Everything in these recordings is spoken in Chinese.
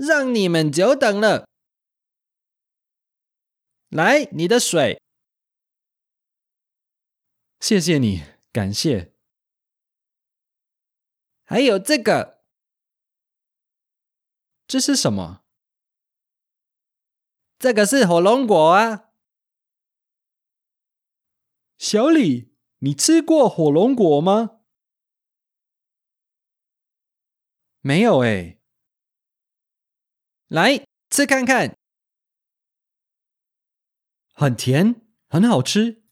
让你们久等了。来，你的水。谢谢你，感谢。还有这个，这是什么？这个是火龙果啊。小李，你吃过火龙果吗？没有诶。来吃看看，很甜，很好吃。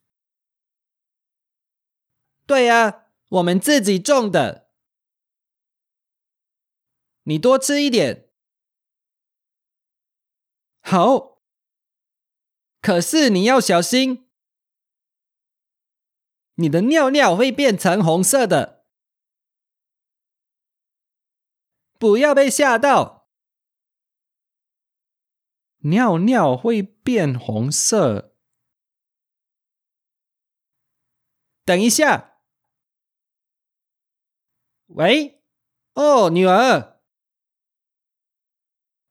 对呀，我们自己种的。你多吃一点，好。可是你要小心，你的尿尿会变成红色的，不要被吓到。尿尿会变红色。等一下，喂，哦，女儿。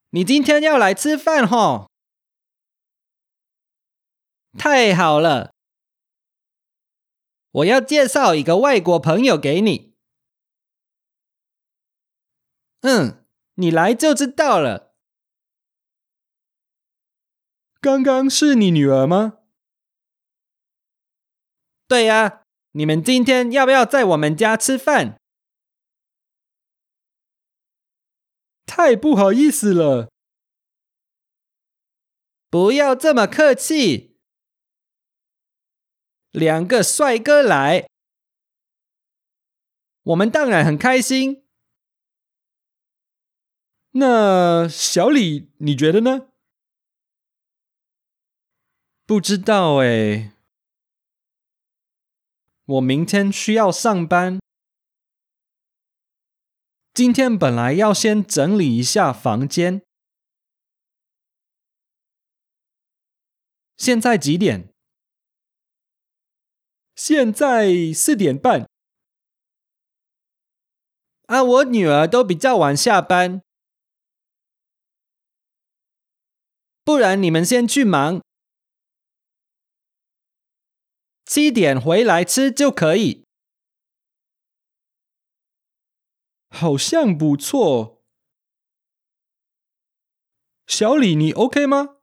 你今天要来吃饭吼？太好了！我要介绍一个外国朋友给你。嗯，你来就知道了。刚刚是你女儿吗？对呀，你们今天要不要在我们家吃饭？太不好意思了，不要这么客气。两个帅哥来，我们当然很开心。那小李，你觉得呢？不知道哎，我明天需要上班。今天本来要先整理一下房间，现在几点？现在四点半。啊，我女儿都比较晚下班，不然你们先去忙，七点回来吃就可以。好像不错，小李，你 OK 吗？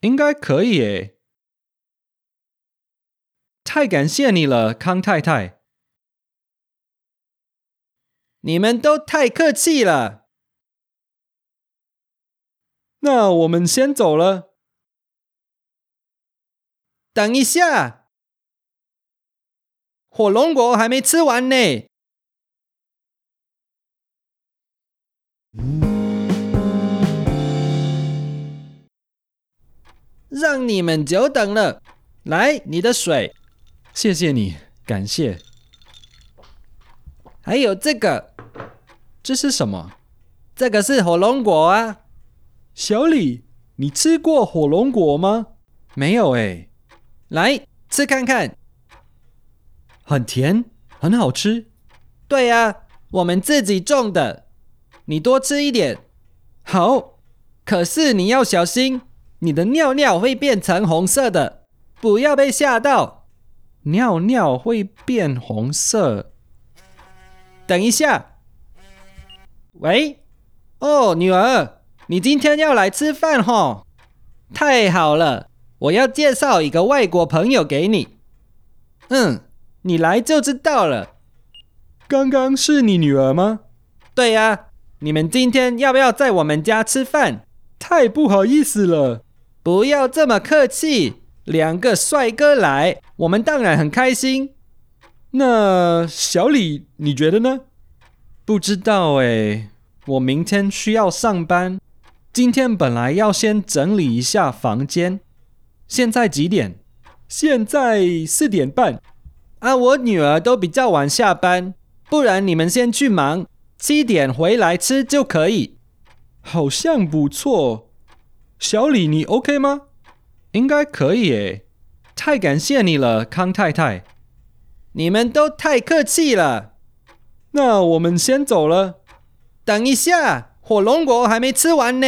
应该可以诶。太感谢你了，康太太。你们都太客气了。那我们先走了。等一下。火龙果还没吃完呢，让你们久等了。来，你的水。谢谢你，感谢。还有这个，这是什么？这个是火龙果啊。小李，你吃过火龙果吗？没有诶。来吃看看。很甜，很好吃。对呀，我们自己种的。你多吃一点。好。可是你要小心，你的尿尿会变成红色的，不要被吓到。尿尿会变红色。等一下。喂。哦，女儿，你今天要来吃饭吼？太好了，我要介绍一个外国朋友给你。嗯。你来就知道了。刚刚是你女儿吗？对呀。你们今天要不要在我们家吃饭？太不好意思了。不要这么客气。两个帅哥来，我们当然很开心。那小李，你觉得呢？不知道哎，我明天需要上班。今天本来要先整理一下房间。现在几点？现在四点半。啊，我女儿都比较晚下班，不然你们先去忙，七点回来吃就可以。好像不错，小李，你 OK 吗？应该可以诶。太感谢你了，康太太。你们都太客气了。那我们先走了。等一下，火龙果还没吃完呢。